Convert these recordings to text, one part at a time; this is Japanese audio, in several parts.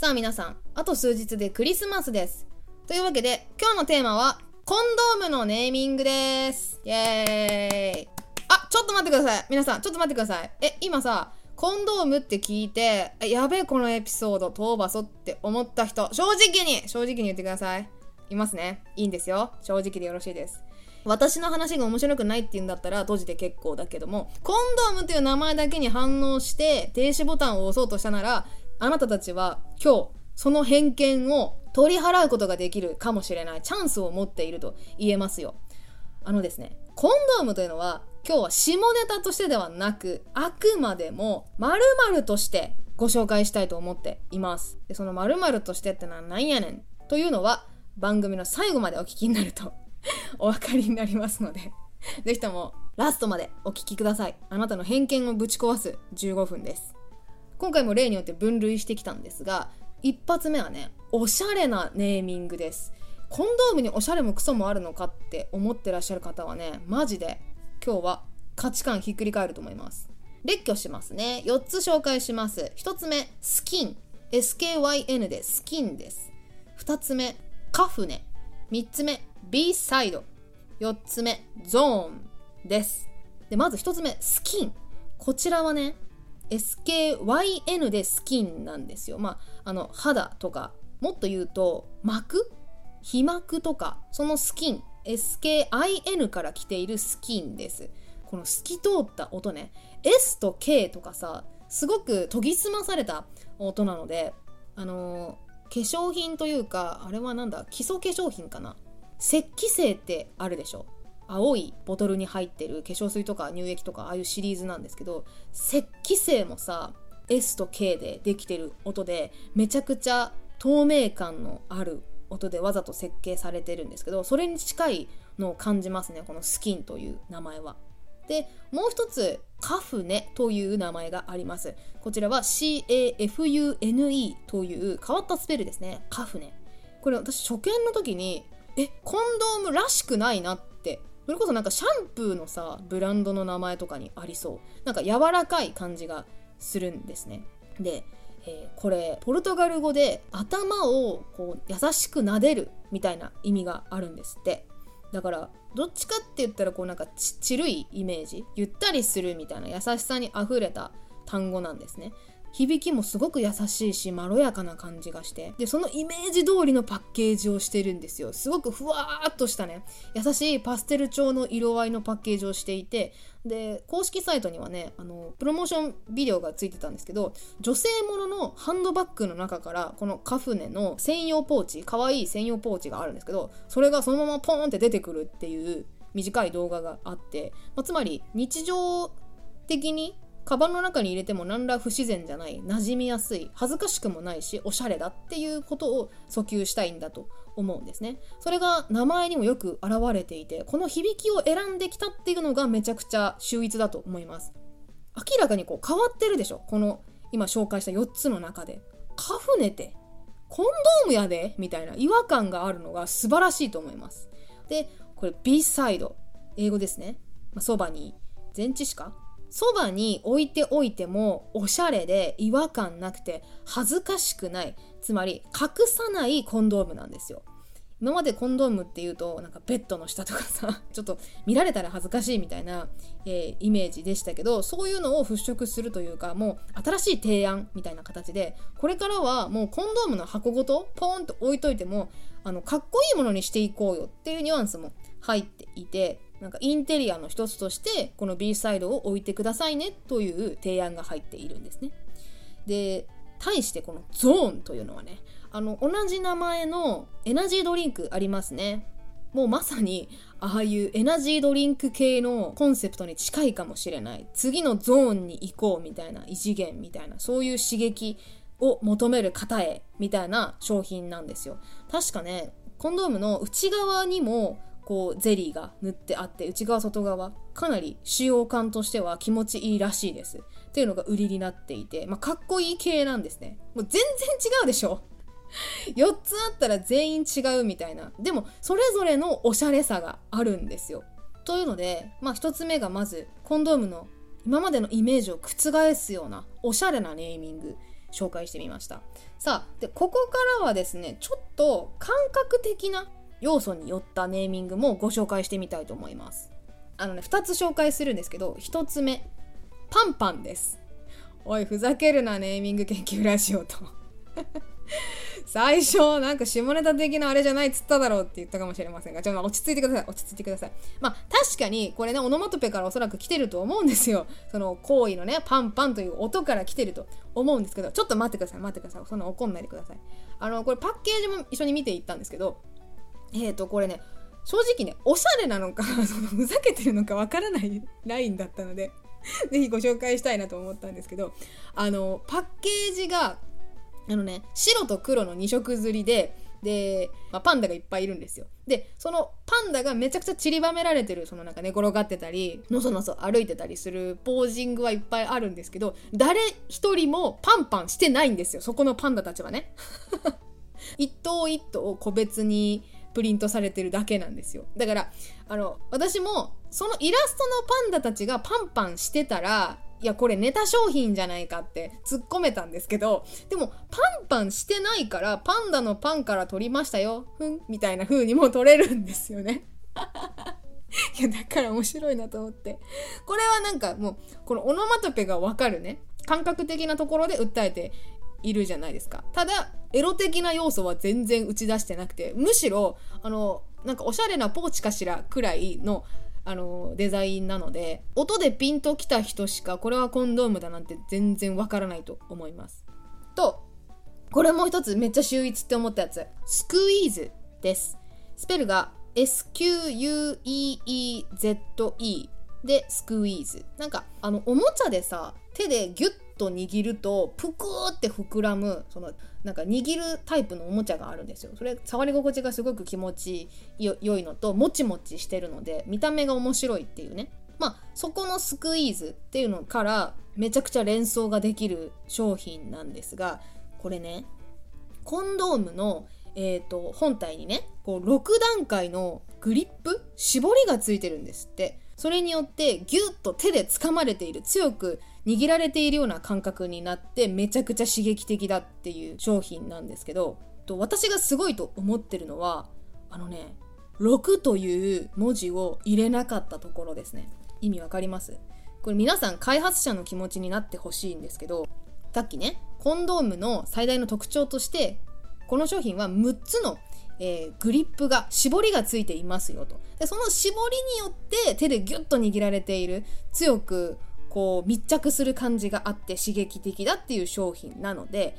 さあ皆さん、あと数日でクリスマスです。というわけで、今日のテーマは、コンドームのネーミングです。イエーイ。あ、ちょっと待ってください。皆さん、ちょっと待ってください。え、今さ、コンドームって聞いて、やべえ、このエピソード、トーバソって思った人、正直に、正直に言ってください。いますね。いいんですよ。正直でよろしいです。私の話が面白くないって言うんだったら閉じて結構だけども、コンドームっていう名前だけに反応して停止ボタンを押そうとしたなら、あなたたちは今日、その偏見を取り払うことができるかもしれないチャンスを持っていると言えますよ。あのですね、コンドームというのは今日は下ネタとしてではなく、あくまでも〇〇としてご紹介したいと思っています。で、その〇〇としてってのは何やねんというのは番組の最後までお聞きになると お分かりになりますのでぜひともラストまでお聞きください。あなたの偏見をぶち壊す15分です。今回も例によって分類してきたんですが、一発目はね、おしゃれなネーミングです。コンドームにおしゃれもクソもあるのかって思ってらっしゃる方はね、マジで今日は価値観ひっくり返ると思います。列挙しますね。4つ紹介します。1つ目、スキン。SKYN でスキンです。2つ目、カフネ。3つ目、B サイド。4つ目、ゾーンです。で、まず1つ目、スキン。こちらはね、SKYN でスキンなんですよ。まあ、あの、肌とか、もっと言うと、膜？皮膜とか、そのスキン、SKIN から来ているスキンです。この透き通った音ね、S と K とかさ、すごく研ぎ澄まされた音なので、あのー化粧品というかあれはなんだ基礎化粧品かな石器製ってあるでしょ青いボトルに入ってる化粧水とか乳液とかああいうシリーズなんですけど石器製もさ S と K でできてる音でめちゃくちゃ透明感のある音でわざと設計されてるんですけどそれに近いのを感じますねこのスキンという名前は。でもう一つカフネという名前があります。こちらは CAFUNE という変わったスペルですね。カフネ。これ私初見の時にえコンドームらしくないなってそれこそなんかシャンプーのさブランドの名前とかにありそう。なんか柔らかい感じがするんですね。で、えー、これポルトガル語で頭をこう優しく撫でるみたいな意味があるんですって。だからどっちかって言ったらこうなんかちちるいイメージゆったりするみたいな優しさにあふれた単語なんですね。響きもすごく優しいしまろやかな感じがして。でそのイメージ通りのパッケージをしてるんですよ。すごくふわーっとしたね。優しいパステル調の色合いのパッケージをしていて。で公式サイトにはねあのプロモーションビデオがついてたんですけど女性もののハンドバッグの中からこのカフネの専用ポーチ可愛い専用ポーチがあるんですけどそれがそのままポーンって出てくるっていう短い動画があって、まあ、つまり日常的にカバンの中に入れても何ら不自然じゃない馴染みやすい恥ずかしくもないしおしゃれだっていうことを訴求したいんだと思うんですね。それが名前にもよく現れていてこの響きを選んできたっていうのがめちゃくちゃ秀逸だと思います。明らかにこう変わってるでしょこの今紹介した4つの中で。カフネてコンドームやでみたいな違和感があるのが素晴らしいと思います。でこれ B サイド英語ですね。そば、に前置詞か？そばに置いておいてもおしゃれで違和感なくて恥ずかしくない。つまり隠さないコンドームなんですよ。今までコンドームっていうとなんかベッドの下とかさ ちょっと見られたら恥ずかしいみたいな、えー、イメージでしたけどそういうのを払拭するというかもう新しい提案みたいな形でこれからはもうコンドームの箱ごとポーンと置いといてもあのかっこいいものにしていこうよっていうニュアンスも入っていてなんかインテリアの一つとしてこの B サイドを置いてくださいねという提案が入っているんですね。で対してこのゾーンというのはねあの同じ名前のエナジードリンクありますね。もうまさにああいうエナジードリンク系のコンセプトに近いかもしれない次のゾーンに行こうみたいな異次元みたいなそういう刺激を求める方へみたいな商品なんですよ確かねコンドームの内側にもこうゼリーが塗ってあって内側外側かなり使用感としては気持ちいいらしいです。っていうのが売りになっていて、まあ、かっこいい系なんですね。もう全然違うでしょ。4つあったら全員違うみたいな。でもそれぞれのおしゃれさがあるんですよ。というので、まあ、1つ目がまずコンドームの今までのイメージを覆すようなおしゃれなネーミング紹介してみました。さあでここからはですねちょっと感覚的な要素によったネーミングもご紹介してみたいと思いますあのね2つ紹介するんですけど1つ目パンパンですおいふざけるなネーミング研究ラジオと 最初、なんか下ネタ的なあれじゃないっつっただろうって言ったかもしれませんが、ちょっと落ち着いてください。落ち着いてください。まあ、確かに、これね、オノマトペからおそらく来てると思うんですよ。その行為のね、パンパンという音から来てると思うんですけど、ちょっと待ってください。待ってください。そんな怒んないでください。あの、これパッケージも一緒に見ていったんですけど、えっ、ー、と、これね、正直ね、おしゃれなのか、そ のふざけてるのかわからないラインだったので、ぜひご紹介したいなと思ったんですけど、あの、パッケージがあのね、白と黒の2色刷りで、で、まあ、パンダがいっぱいいるんですよ。で、そのパンダがめちゃくちゃ散りばめられてる、そのなんか寝転がってたり、のそのそ歩いてたりするポージングはいっぱいあるんですけど、誰一人もパンパンしてないんですよ。そこのパンダたちはね。一頭一頭個別にプリントされてるだけなんですよ。だから、あの、私も、そのイラストのパンダたちがパンパンしてたら、いやこれネタ商品じゃないかって突っ込めたんですけどでもパンパンしてないからパンダのパンから取りましたよふんみたいな風にも取れるんですよね いやだから面白いなと思ってこれはなんかもうこのオノマトペがわかるね感覚的なところで訴えているじゃないですか。ただエロ的な要素は全然打ち出してなくてむしろあのなんかおしゃれなポーチかしらくらいのあのデザインなので音でピンときた人しかこれはコンドームだなんて全然わからないと思います。とこれも一つめっちゃ秀逸って思ったやつ。スクイーズです。スペルが SQUEEZE でスクイーズ。なんかあのおもちゃでさ手でギュッと握るとぷくーって膨らむそのなんか握るタイプのおもちゃがあるんですよ。それ触り心地がすごく気持ち良いのともちもちしてるので見た目が面白いっていうね。まあそこのスクイーズっていうのからめちゃくちゃ連想ができる商品なんですがこれねコンドームのえーと、本体にねこう6段階のグリップ絞りがついてるんですって。それによってギュッと手で掴まれている強く握られているような感覚になってめちゃくちゃ刺激的だっていう商品なんですけど私がすごいと思ってるのはあのね6という文字を入れなかったところですね。意味わかります？これ皆さん開発者の気持ちになってほしいんですけどさっきねコンドームの最大の特徴としてこの商品は6つのえー、グリップが絞りがついていますよと。でその絞りによって手でギュッと握られている強くこう密着する感じがあって刺激的だっていう商品なので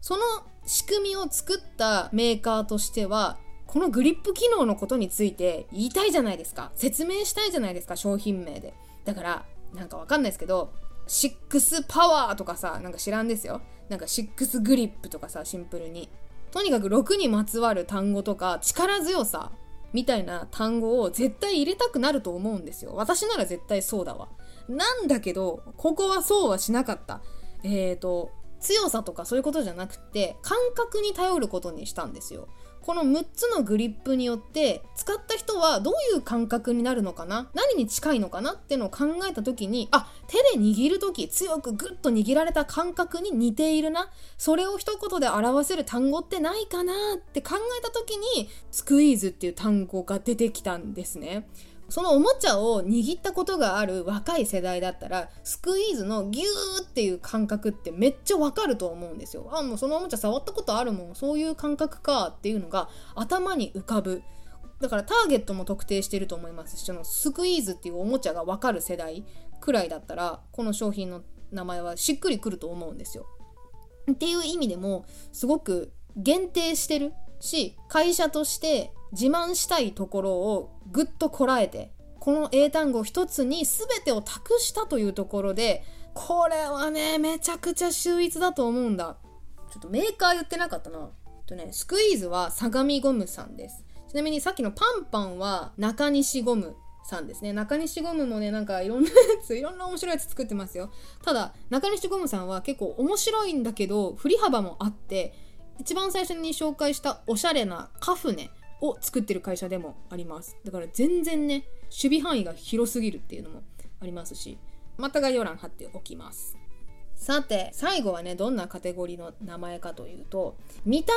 その仕組みを作ったメーカーとしてはこのグリップ機能のことについて言いたいじゃないですか。説明したいじゃないですか商品名で。だからなんかわかんないですけど6パワーとかさなんか知らんですよ。なんか6グリップとかさシンプルに。とにかく6にまつわる単語とか力強さみたいな単語を絶対入れたくなると思うんですよ。私なら絶対そうだわ。なんだけど、ここはそうはしなかった。えっ、ー、と、強さとかそういうことじゃなくて、感覚に頼ることにしたんですよ。この6つのグリップによって使った人はどういう感覚になるのかな？何に近いのかなっていうのを考えた時にあ手で握る時強くグッと握られた感覚に似ているなそれを一言で表せる単語ってないかなって考えた時にスクイーズっていう単語が出てきたんですね。そのおもちゃを握ったことがある若い世代だったらスクイーズのギューっていう感覚ってめっちゃわかると思うんですよ。あもうそのおもちゃ触ったことあるもんそういう感覚かっていうのが頭に浮かぶ。だからターゲットも特定してると思いますしそのスクイーズっていうおもちゃがわかる世代くらいだったらこの商品の名前はしっくりくると思うんですよ。っていう意味でもすごく限定してるし会社として自慢したいところをぐっとこらえてこの英単語一つに全てを託したというところでこれはねめちゃくちゃ秀逸だと思うんだ。ちょっとメーカー言ってなかったな。とねスクイーズは相模ゴムさんです。ちなみにさっきのパンパンは中西ゴムさんですね。中西ゴムもねなんかいろんなやついろんな面白いやつ作ってますよ。ただ中西ゴムさんは結構面白いんだけど振り幅もあって一番最初に紹介したおしゃれなカフネを作ってる会社でもあります。だから全然ね守備範囲が広すぎるっていうのもありますしまた概要欄貼っておきます。さて最後はねどんなカテゴリーの名前かというと見た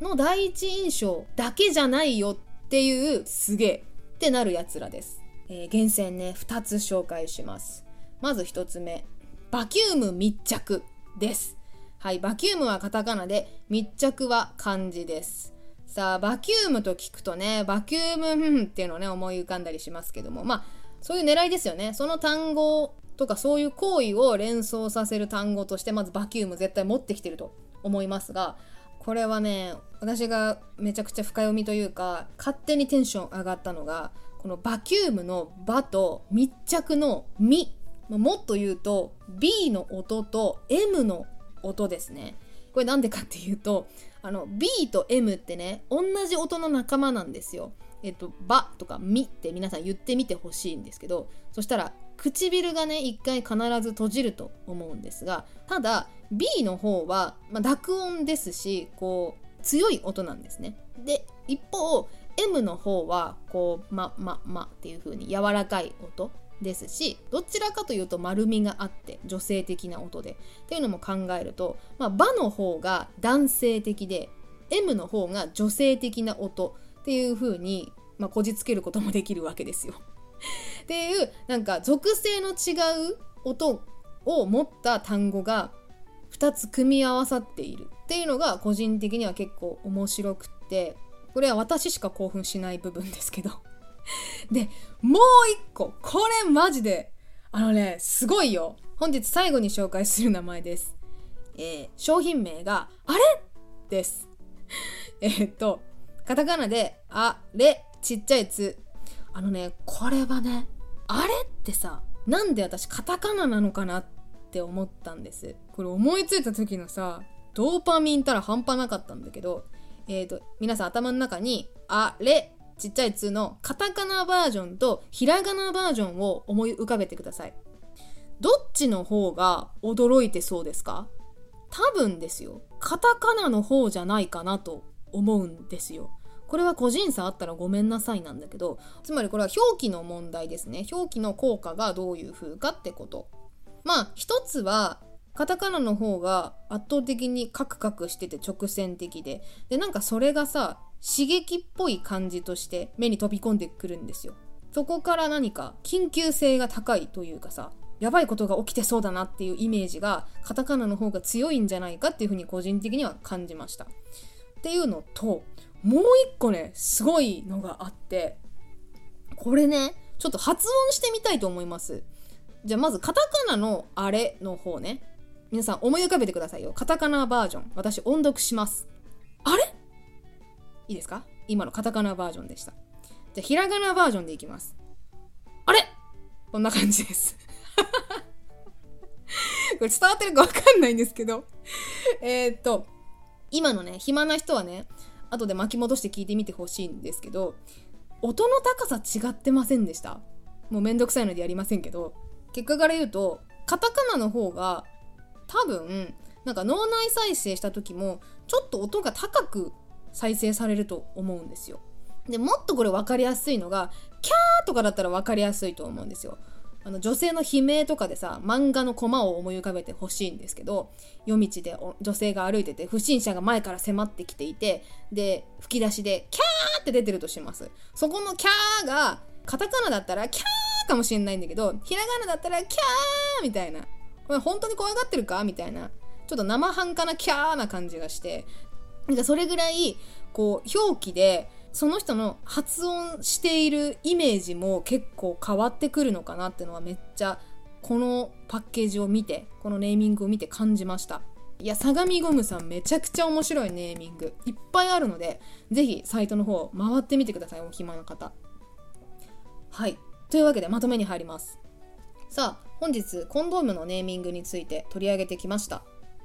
目の第一印象だけじゃないよっていうすげえってなるやつらです、えー、厳選ね2つ紹介します。まず1つ目バキューム密着です。はいバキュームはカタカナで密着は漢字です。さあバキュームと聞くとねバキュームっていうのをね思い浮かんだりしますけども。まあそういう狙いですよね。その単語とかそういう行為を連想させる単語としてまずバキューム絶対持ってきてると思いますがこれはね私がめちゃくちゃ深読みというか勝手にテンション上がったのがこのバキュームの「バ」と密着の「み」もっと言うと B の音と M の音ですね。これなんでかっていうとあの B と M ってね同じ音の仲間なんですよえっと、ばとかみって皆さん言ってみてほしいんですけど、そしたら唇がね、一回必ず閉じると思うんですが、ただ B の方は、まあ、濁音ですし、こう、強い音なんですね。で、一方、M の方は、こう、ま、ま、まっていう風に柔らかい音ですし、どちらかというと丸みがあって女性的な音で。っていうのも考えると、まあ、バの方が男性的で、M の方が女性的な音っていう風に、まあ、こじつけることもできるわけですよ。っていうなんか属性の違う音を持った単語が2つ組み合わさっているっていうのが個人的には結構面白くってこれは私しか興奮しない部分ですけどでもう一個これマジであのねすごいよ本日最後に紹介する名前ですえー、商品名があれ？です えー、っとカタカナで、あれ、ちっちゃいつ。あのね、これはね、あれってさ、なんで私カタカナなのかなって思ったんです。これ思いついた時のさ、ドーパミンたら半端なかったんだけど、えっ、ー、と、皆さん頭の中に、あれ、ちっちゃいつのカタカナバージョンとひらがなバージョンを思い浮かべてください。どっちの方が驚いてそうですか？多分ですよ。カタカナの方じゃないかなと思うんですよ。これは個人差あったらごめんなさいなんだけどつまりこれは表記の問題ですね表記の効果がどういう風かってことまあ一つはカタカナの方が圧倒的にカクカクしてて直線的ででなんかそれがさ刺激っぽい感じとして目に飛び込んでくるんですよそこから何か緊急性が高いというかさやばいことが起きてそうだなっていうイメージがカタカナの方が強いんじゃないかっていうふうに個人的には感じましたっていうのともう一個ね、すごいのがあって、これね、ちょっと発音してみたいと思います。じゃあまずカタカナのあれの方ね。皆さん思い浮かべてくださいよ。カタカナバージョン。私音読します。あれ？いいですか？今のカタカナバージョンでした。じゃあひらがなバージョンでいきます。あれ？こんな感じです。これ伝わってるかわかんないんですけどえっと、今のね、暇な人はね、後で巻き戻して聞いてみてほしいんですけど音の高さ違ってませんでしたもうめんどくさいのでやりませんけど結果から言うとカタカナの方が多分なんか脳内再生した時もちょっと音が高く再生されると思うんですよでもっとこれ分かりやすいのがキャーとかだったら分かりやすいと思うんですよあの女性の悲鳴とかでさ漫画のコマを思い浮かべてほしいんですけど夜道で女性が歩いてて不審者が前から迫ってきていてで吹き出しで「キャー!」って出てるとしますそこの「キャー!」がカタカナだったら「キャー!」かもしれないんだけどひらがなだったら「キャー!」みたいなこれ本当に怖がってるかみたいなちょっと生半可なキャーな感じがしてなんかそれぐらいこう表記でその人の発音しているイメージも結構変わってくるのかなっていうのはめっちゃこのパッケージを見てこのネーミングを見て感じました。いや相模ゴムさんめちゃくちゃ面白いネーミング。いっぱいあるのでぜひサイトの方回ってみてくださいお暇な方。はい。というわけでまとめに入ります。さあ本日コンドームのネーミングについて取り上げてきました。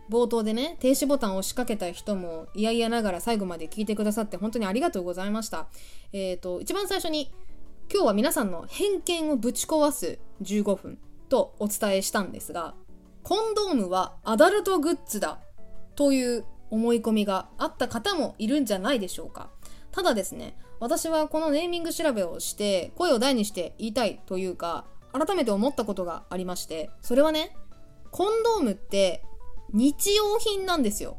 冒頭でね、停止ボタンを押しかけた人も嫌々ながら最後まで聞いてくださって本当にありがとうございました。えっ、ー、と、一番最初に今日は皆さんの偏見をぶち壊す15分とお伝えしたんですが、コンドームはアダルトグッズだという思い込みがあった方もいるんじゃないでしょうか。ただですね、私はこのネーミング調べをして声を大にして言いたいというか、改めて思ったことがありまして、それはね、コンドームって日用品なんですよ。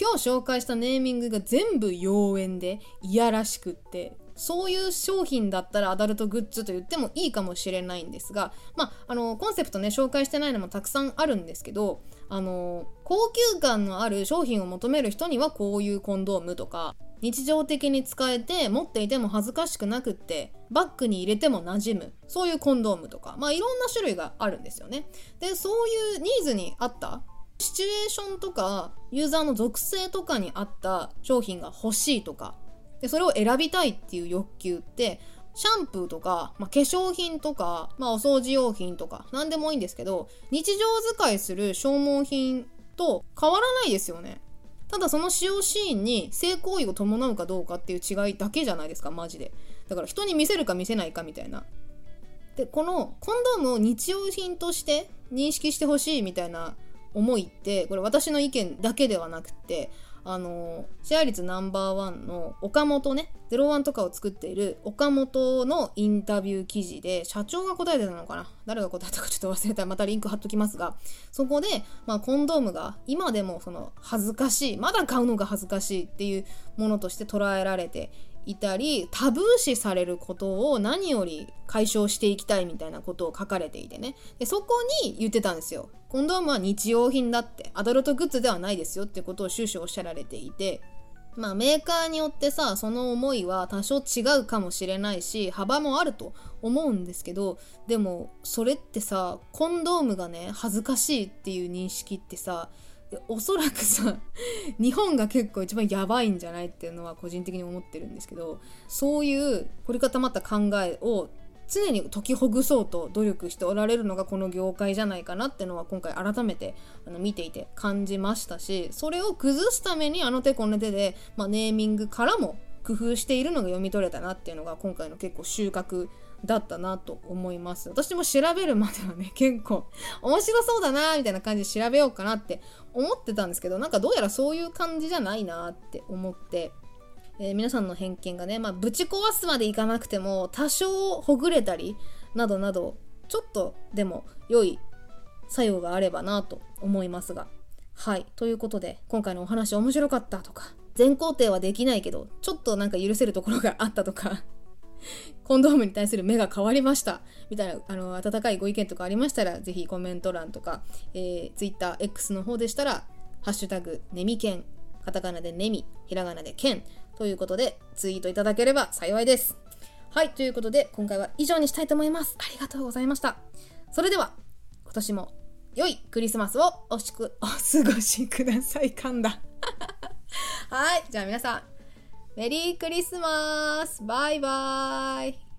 今日紹介したネーミングが全部妖艶でいやらしくってそういう商品だったらアダルトグッズと言ってもいいかもしれないんですが、まあ、あのコンセプトね紹介してないのもたくさんあるんですけどあの高級感のある商品を求める人にはこういうコンドームとか日常的に使えて持っていても恥ずかしくなくってバッグに入れても馴染むそういうコンドームとかまあいろんな種類があるんですよねでそういうニーズに合ったシチュエーションとかユーザーの属性とかに合った商品が欲しいとかでそれを選びたいっていう欲求ってシャンプーとか、まあ、化粧品とか、まあ、お掃除用品とか何でもいいんですけど日常使いする消耗品と変わらないですよね。ただその使用シーンに性行為を伴うかどうかっていう違いだけじゃないですかマジで。だから人に見せるか見せないかみたいな。でこのコンドームを日用品として認識してほしいみたいな思いってこれ私の意見だけではなくてあのシェア率ナンバーワンの岡本ね01とかを作っている岡本のインタビュー記事で社長が答えてたのかな？誰が答えたかちょっと忘れた。らまたリンク貼っときますが。そこで、まあ、コンドームが今でもその恥ずかしいまだ買うのが恥ずかしいっていうものとして捉えられていたりタブー視されることを何より解消していきたいみたいなことを書かれていてね。でそこに言ってたんですよ。コンドームは日用品だってアダルトグッズではないですよってことを終始おっしゃられていてまあメーカーによってさその思いは多少違うかもしれないし幅もあると思うんですけどでもそれってさコンドームがね恥ずかしいっていう認識ってさおそらくさ日本が結構一番やばいんじゃないっていうのは個人的に思ってるんですけどそういう凝り固まった考えを常に解きほぐそうと努力しておられるのがこの業界じゃないかなっていうのは今回改めてあの見ていて感じましたしそれを崩すためにあの手この手で、まあ、ネーミングからも工夫しているのが読み取れたなっていうのが今回の結構収穫だったなと思います。私も調べるまではね 結構面白そうだなみたいな感じで調べようかなって思ってたんですけどなんかどうやらそういう感じじゃないなって思って、えー、皆さんの偏見がね、まあ、ぶち壊すまでいかなくても多少ほぐれたりなどなどちょっとでも良い作用があればなと思いますがはいということで今回のお話面白かったとか全肯定はできないけどちょっとなんか許せるところがあったとか コンドームに対する目が変わりました。みたいな、あの、温かいご意見とかありましたら、ぜひコメント欄とか、えー、Twitter、X の方でしたら、ハッシュタグ、ネミケン、カタカナでネミ、ひらがなでケンということで、ツイートいただければ幸いです。はい、ということで、今回は以上にしたいと思います。ありがとうございました。それでは、今年も良いクリスマスをおしく、お過ごしください。噛んだ。はい、じゃあ皆さん、メリークリスマスバイバイ